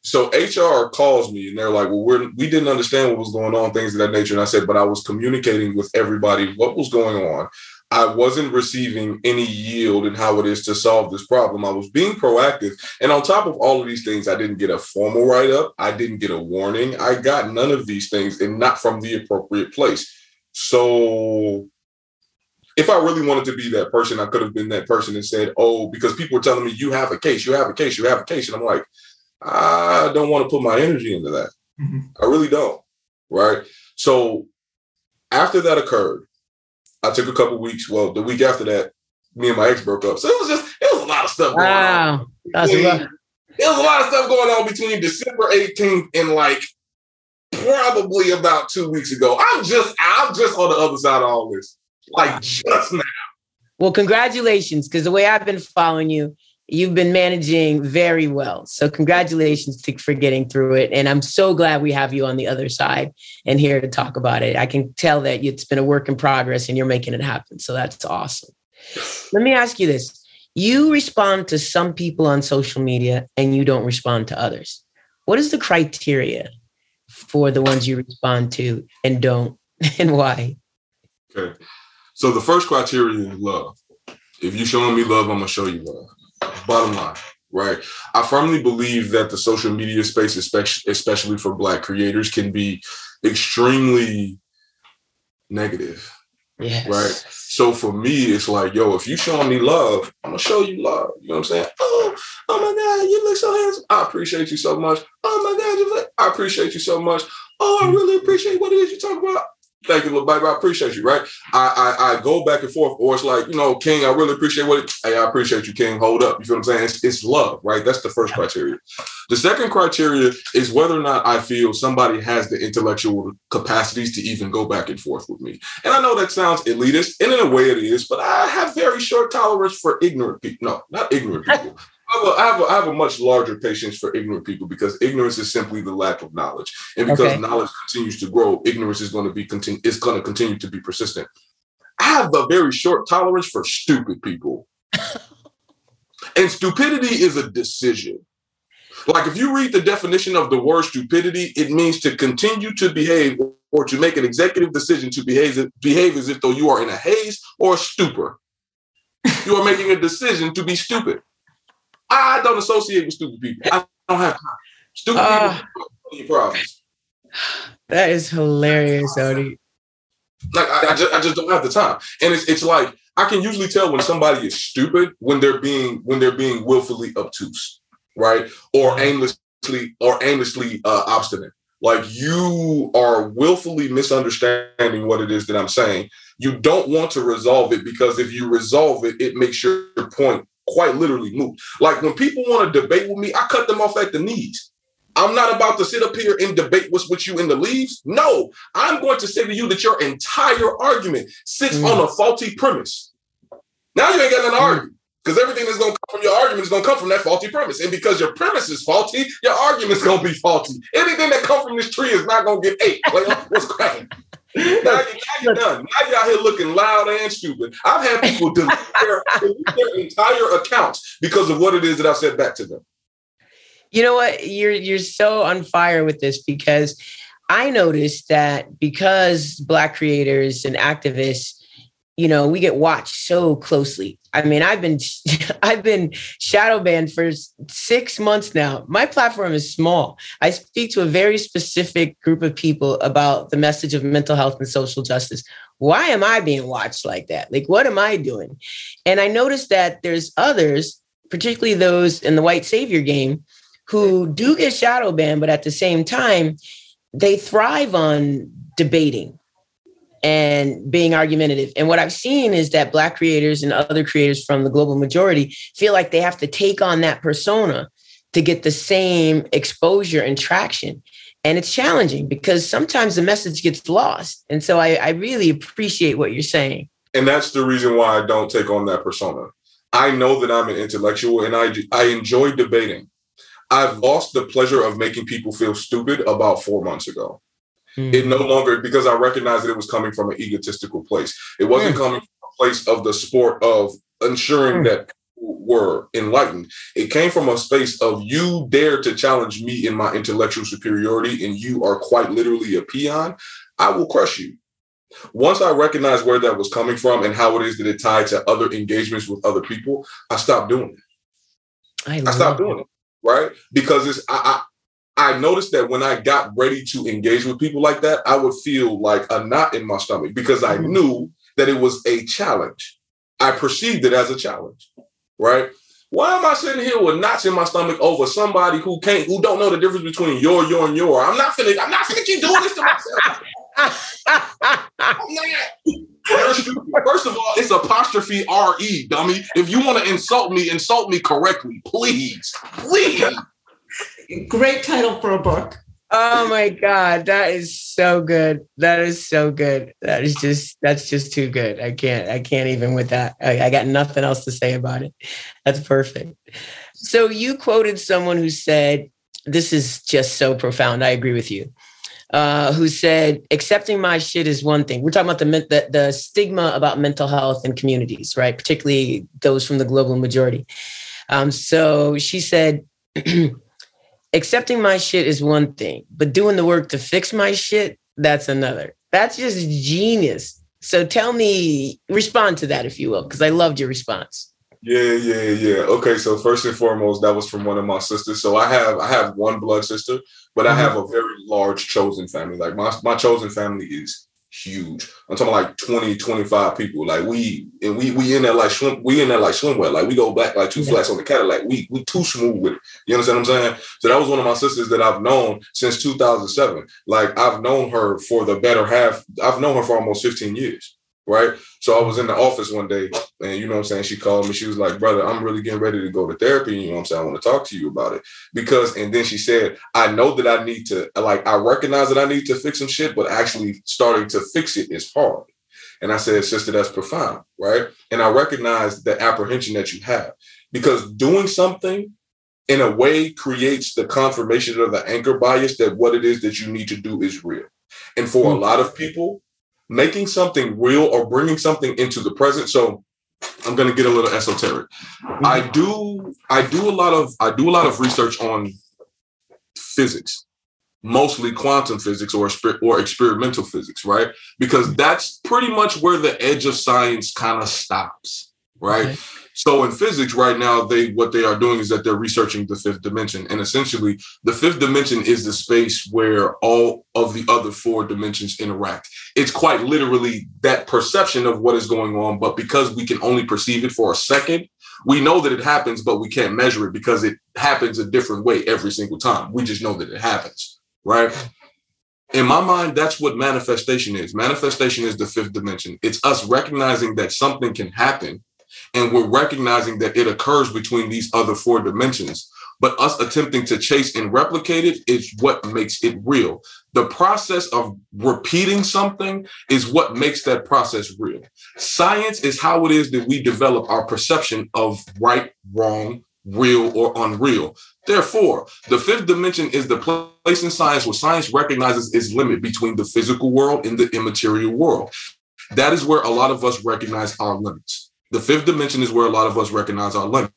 So HR calls me and they're like, "Well, we're we didn't understand what was going on, things of that nature." And I said, "But I was communicating with everybody what was going on. I wasn't receiving any yield in how it is to solve this problem. I was being proactive. And on top of all of these things, I didn't get a formal write up. I didn't get a warning. I got none of these things and not from the appropriate place. So if I really wanted to be that person, I could have been that person and said, Oh, because people were telling me, you have a case, you have a case, you have a case. And I'm like, I don't want to put my energy into that. Mm-hmm. I really don't. Right. So after that occurred, I took a couple weeks. Well, the week after that, me and my ex broke up. So it was just it was a lot of stuff going wow. on. That's between, a It was a lot of stuff going on between December 18th and like probably about two weeks ago. I'm just I'm just on the other side of all this. Like just now. Well, congratulations, because the way I've been following you, you've been managing very well. So congratulations to, for getting through it. And I'm so glad we have you on the other side and here to talk about it. I can tell that it's been a work in progress and you're making it happen. So that's awesome. Let me ask you this. You respond to some people on social media and you don't respond to others. What is the criteria for the ones you respond to and don't and why? Okay. So the first criteria is love. If you're showing me love, I'm gonna show you love. Bottom line, right? I firmly believe that the social media space, especially especially for Black creators, can be extremely negative. Yes. Right. So for me, it's like, yo, if you showing me love, I'm gonna show you love. You know what I'm saying? Oh, oh my God, you look so handsome. I appreciate you so much. Oh my God, you look, I appreciate you so much. Oh, I really appreciate what it is you talk about. Thank you, little baby. I appreciate you, right? I, I I go back and forth, or it's like, you know, King, I really appreciate what it, hey, I appreciate you, King. Hold up. You feel what I'm saying? It's, it's love, right? That's the first criteria. The second criteria is whether or not I feel somebody has the intellectual capacities to even go back and forth with me. And I know that sounds elitist, and in a way it is, but I have very short tolerance for ignorant people. No, not ignorant people. I have, a, I, have a, I have a much larger patience for ignorant people because ignorance is simply the lack of knowledge, and because Okay. knowledge continues to grow, ignorance is going to be continue. Is going to continue to be persistent. I have a very short tolerance for stupid people, and stupidity is a decision. Like if you read the definition of the word stupidity, it means to continue to behave or to make an executive decision to behave behave as if though you are in a haze or a stupor. You are making a decision to be stupid. I don't associate with stupid people. I don't have time. Stupid Ah. people your problems. That is hilarious, Odie. Like I, I, just, I just don't have the time. And it's it's like I can usually tell when somebody is stupid when they're being when they're being willfully obtuse, right? Or aimlessly or aimlessly uh, obstinate. Like you are willfully misunderstanding what it is that I'm saying. You don't want to resolve it because if you resolve it, it makes your point quite literally moot. Like when people want to debate with me, I cut them off at the knees. I'm not about to sit up here and debate what's with you in the leaves. No, I'm going to say to you that your entire argument sits Mm. on a faulty premise. Now you ain't got nothing to argue because everything that's going to come from your argument is going to come from that faulty premise. And because your premise is faulty, your argument's going to be faulty. Anything that comes from this tree is not going to get ate. Like, what's cracking? Now, you, now you're done. Now you're out here looking loud and stupid. I've had people delete their, delete their entire accounts because of what it is that I said back to them. You know what? You're you're so on fire with this because I noticed that because black creators and activists, you know, we get watched so closely. I mean, I've been I've been shadow banned for six months now. My platform is small. I speak to a very specific group of people about the message of mental health and social justice. Why am I being watched like that? Like, what am I doing? And I noticed that there's others, particularly those in the white savior game, who do get shadow banned, but at the same time, they thrive on debating and being argumentative. And what I've seen is that Black creators and other creators from the global majority feel like they have to take on that persona to get the same exposure and traction. And it's challenging because sometimes the message gets lost. And so I, I really appreciate what you're saying. and that's the reason why I don't take on that persona. I know that I'm an intellectual and I I enjoy debating. I've lost the pleasure of making people feel stupid about four months ago. It no longer because I recognized that it was coming from an egotistical place. It wasn't coming from a place of the sport of ensuring Mm. that people were enlightened. It came from a space of you dare to challenge me in my intellectual superiority, and you are quite literally a peon. I will crush you. Once I recognized where that was coming from and how it is that it tied to other engagements with other people, I stopped doing it. I, I stopped doing it, right? Because it's I, I noticed that when I got ready to engage with people like that, I would feel like a knot in my stomach because I Mhm. knew that it was a challenge. I perceived it as a challenge, right? Why am I sitting here with knots in my stomach over somebody who can't, who don't know the difference between your, your, and your? I'm not finna, I'm not finna keep doing this to myself. I'm not. First of all, it's apostrophe R E, dummy. If you want to insult me, insult me correctly, please, please. Great title for a book. Oh my God, that is so good. That is so good. That is just that's just too good. I can't I can't even with that. I, I got nothing else to say about it. That's perfect. So you quoted someone who said, "This is just so profound." I agree with you. Uh, who said accepting my shit is one thing. We're talking about the, the the stigma about mental health in communities, right? Particularly those from the global majority. Um, so she said, accepting my shit is one thing, but doing the work to fix my shit, that's another. That's just genius. So tell me, respond to that if you will, because I loved your response. Yeah, yeah, yeah. Okay, so first and foremost, that was from one of my sisters. So I have I have one blood sister, but mm-hmm. I have a very large chosen family. Like my my chosen family is huge. I'm talking like 20, 25 people. Like we and we we in there like swim, we in there like swimwear. Like we go back like two yeah. flats on the Cadillac. We we too smooth with it. You understand what I'm saying? So that was one of my sisters that I've known since 2007. Like I've known her for the better half. I've known her for almost 15 years right? So I was in the office one day and you know what I'm saying? She called me. She was like, brother, I'm really getting ready to go to therapy. You know what I'm saying? I want to talk to you about it. Because, and then she said, I know that I need to, like, I recognize that I need to fix some shit, but actually starting to fix it is hard. And I said, sister, that's profound, right? And I recognize the apprehension that you have because doing something in a way creates the confirmation of the anchor bias that what it is that you need to do is real. And for a hmm. lot of people, making something real or bringing something into the present. So I'm going to get a little esoteric. I mm-hmm. do I do a lot of I do a lot of research on physics, mostly quantum physics or or experimental physics, right? Because that's pretty much where the edge of science kind of stops, right? So in physics right now, they what they are doing is that they're researching the fifth dimension, and essentially the fifth dimension is the space where all of the other four dimensions interact. It's quite literally that perception of what is going on, but because we can only perceive it for a second, we know that it happens, but we can't measure it because it happens a different way every single time. We just know that it happens, right? in my mind, that's what manifestation is. Manifestation is the fifth dimension. It's us recognizing that something can happen and we're recognizing that it occurs between these other four dimensions. But us attempting to chase and replicate it is what makes it real. The process of repeating something is what makes that process real. Science is how it is that we develop our perception of right, wrong, real, or unreal. Therefore, the fifth dimension is the place in science where science recognizes its limit between the physical world and the immaterial world. That is where a lot of us recognize our limits. The fifth dimension is where a lot of us recognize our limits.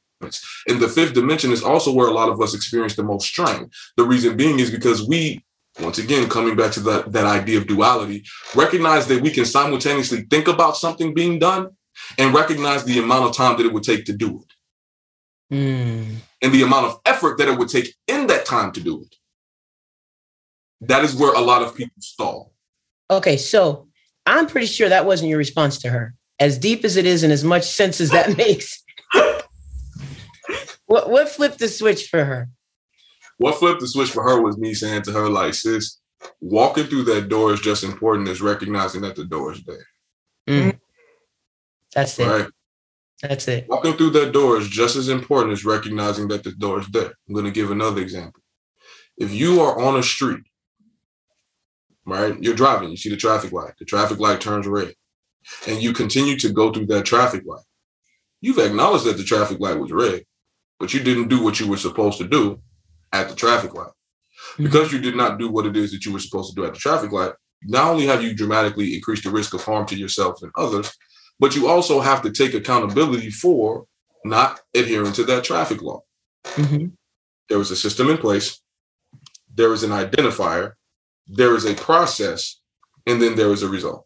And the fifth dimension is also where a lot of us experience the most strain. The reason being is because we, once again, coming back to that, that idea of duality, recognize that we can simultaneously think about something being done and recognize the amount of time that it would take to do it. Mm. And the amount of effort that it would take in that time to do it. That is where a lot of people stall. Okay, so I'm pretty sure that wasn't your response to her as deep as it is and as much sense as that makes. what what flipped the switch for her? What flipped the switch for her was me saying to her, like, sis, walking through that door is just important as recognizing that the door is there. Mm. That's it. Right? That's it. Walking through that door is just as important as recognizing that the door is there. I'm going to give another example. If you are on a street, right, you're driving, you see the traffic light, the traffic light turns red and you continue to go through that traffic light, you've acknowledged that the traffic light was red, but you didn't do what you were supposed to do at the traffic light. Mm-hmm. Because you did not do what it is that you were supposed to do at the traffic light, not only have you dramatically increased the risk of harm to yourself and others, but you also have to take accountability for not adhering to that traffic law. Mm-hmm. There was a system in place, there is an identifier, there is a process, and then there is a result.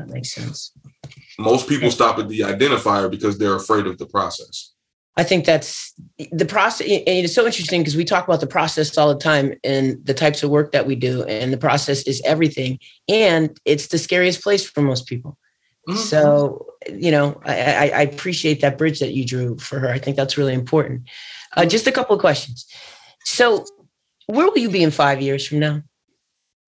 That makes sense. Most people stop at the identifier because they're afraid of the process. I think that's the process. And it's so interesting because we talk about the process all the time and the types of work that we do, and the process is everything. And it's the scariest place for most people. Mm-hmm. So, you know, I, I, appreciate that bridge that you drew for her. I think that's really important. Uh, just a couple of questions. So, where will you be in five years from now?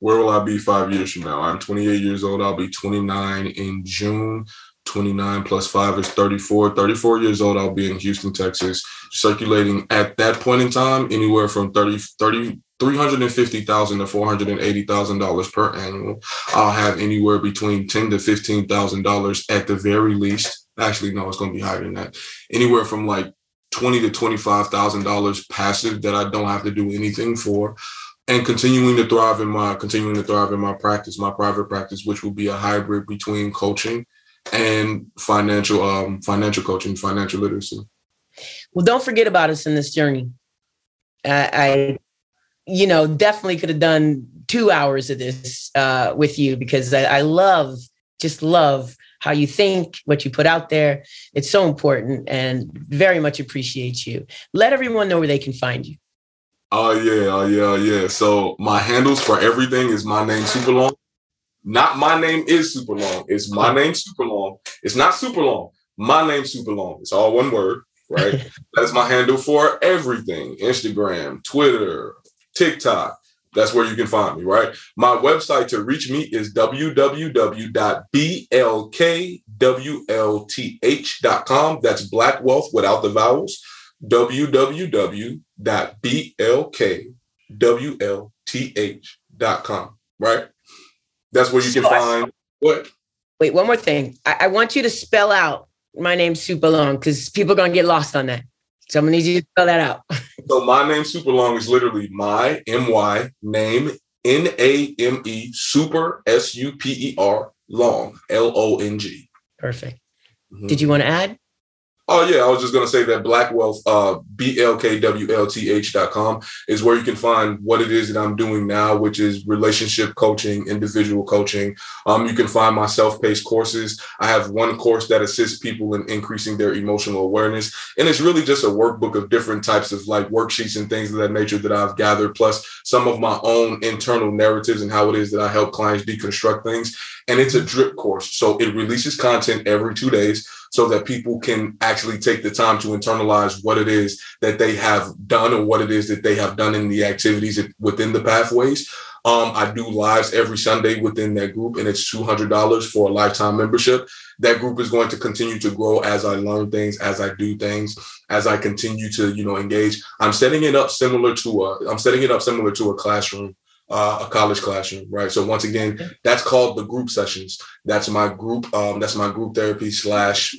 Where will I be five years from now? I'm 28 years old. I'll be 29 in June 29 plus 5 is 34. 34 years old, I'll be in Houston, Texas, circulating at that point in time anywhere from 30, 30 $350,000 to $480,000 per annual. I'll have anywhere between ten to $15,000 at the very least. Actually, no, it's going to be higher than that. Anywhere from like twenty to twenty-five thousand dollars passive that I don't have to do anything for, and continuing to thrive in my continuing to thrive in my practice, my private practice, which will be a hybrid between coaching and financial um, financial coaching, financial literacy. Well, don't forget about us in this journey. I, I you know, definitely could have done two hours of this uh, with you because I, I love, just love how you think, what you put out there. It's so important and very much appreciate you. Let everyone know where they can find you. Oh yeah, oh yeah, oh yeah. So my handles for everything is my name super long. Not my name is super long. It's my name super long. It's not super long. My name super long. It's all one word, right? That's my handle for everything. Instagram, Twitter, TikTok. That's where you can find me, right? My website to reach me is www.blkwlth.com. That's Black Wealth without the vowels. www.blkwlth.com, right? That's where you can find what? Wait, one more thing. I, I want you to spell out my name super long because people are going to get lost on that. So I'm gonna need you to spell that out. so my name super long is literally my M Y name N A M E super S U P E R long L O N G. Perfect. Mm-hmm. Did you want to add? Oh yeah, I was just gonna say that Blackwealth, uh, B-L-K-W-L-T-H.com is where you can find what it is that I'm doing now, which is relationship coaching, individual coaching. Um, you can find my self-paced courses. I have one course that assists people in increasing their emotional awareness. And it's really just a workbook of different types of like worksheets and things of that nature that I've gathered, plus some of my own internal narratives and how it is that I help clients deconstruct things. And it's a drip course. So it releases content every two days so that people can actually take the time to internalize what it is that they have done or what it is that they have done in the activities within the pathways. Um, I do lives every Sunday within that group, and it's two hundred dollars for a lifetime membership. That group is going to continue to grow as I learn things, as I do things, as I continue to, you know, engage. I'm setting it up similar to a, I'm setting it up similar to a classroom uh, a college classroom, right? So once again, that's called the group sessions. That's my group. Um, that's my group therapy slash.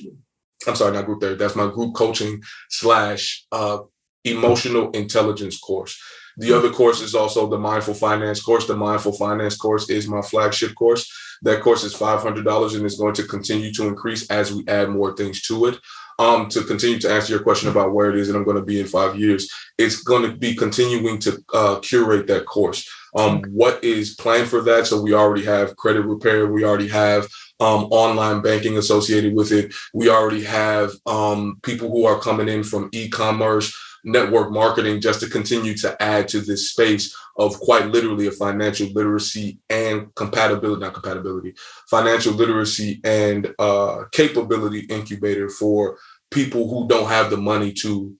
I'm sorry, not group therapy. That's my group coaching slash uh, emotional intelligence course. The other course is also the mindful finance course. The mindful finance course is my flagship course. That course is $500 and is going to continue to increase as we add more things to it. Um, to continue to answer your question about where it is that I'm going to be in five years, it's going to be continuing to uh, curate that course um, what is planned for that. So we already have credit repair. We already have um, online banking associated with it. We already have um, people who are coming in from e-commerce, network marketing, just to continue to add to this space of quite literally a financial literacy and compatibility, not compatibility, financial literacy and uh, capability incubator for people who don't have the money to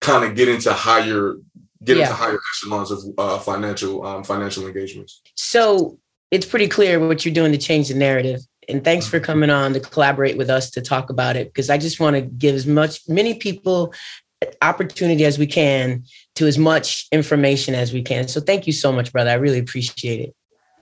kind of get into higher get yeah. into higher echelons of uh, financial um, financial engagements. So it's pretty clear what you're doing to change the narrative. And thanks for mm-hmm. coming on to collaborate with us to talk about it because I just want to give as much many people opportunity as we can to as much information as we can. So thank you so much, brother. I really appreciate it.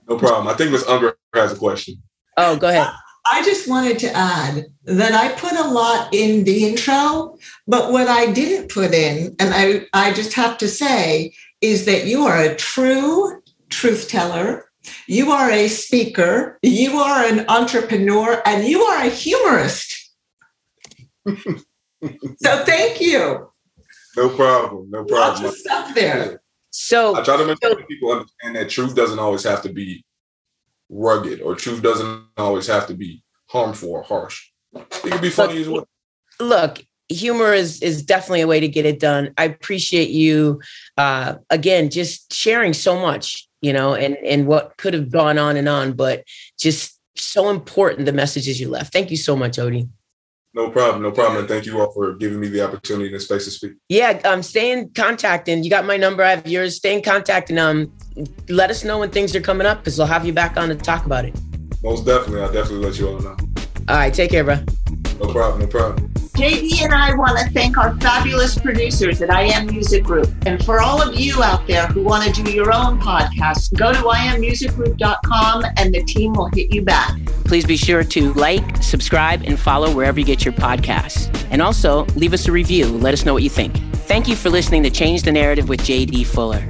No problem. I think Ms. Unger has a question. Oh, go ahead. I just wanted to add that I put a lot in the intro, but what I didn't put in, and I, I just have to say, is that you are a true truth teller. You are a speaker. You are an entrepreneur, and you are a humorist. so thank you. No problem. No problem. Lots of stuff there. So I try to make so, people understand that truth doesn't always have to be rugged or truth doesn't always have to be harmful or harsh. It can be funny look, as well. Look, humor is is definitely a way to get it done. I appreciate you uh, again just sharing so much, you know, and and what could have gone on and on, but just so important the messages you left. Thank you so much, Odie. No problem, no problem. And thank you all for giving me the opportunity and the space to speak. Yeah, um, stay in contact and you got my number, I have yours. Stay in contact and um let us know when things are coming up because we'll have you back on to talk about it. Most definitely. I'll definitely let you all know. All right, take care, bro. No problem. No problem. JD and I want to thank our fabulous producers at I Am Music Group. And for all of you out there who want to do your own podcast, go to iammusicgroup.com and the team will hit you back. Please be sure to like, subscribe, and follow wherever you get your podcasts. And also leave us a review. Let us know what you think. Thank you for listening to Change the Narrative with JD Fuller.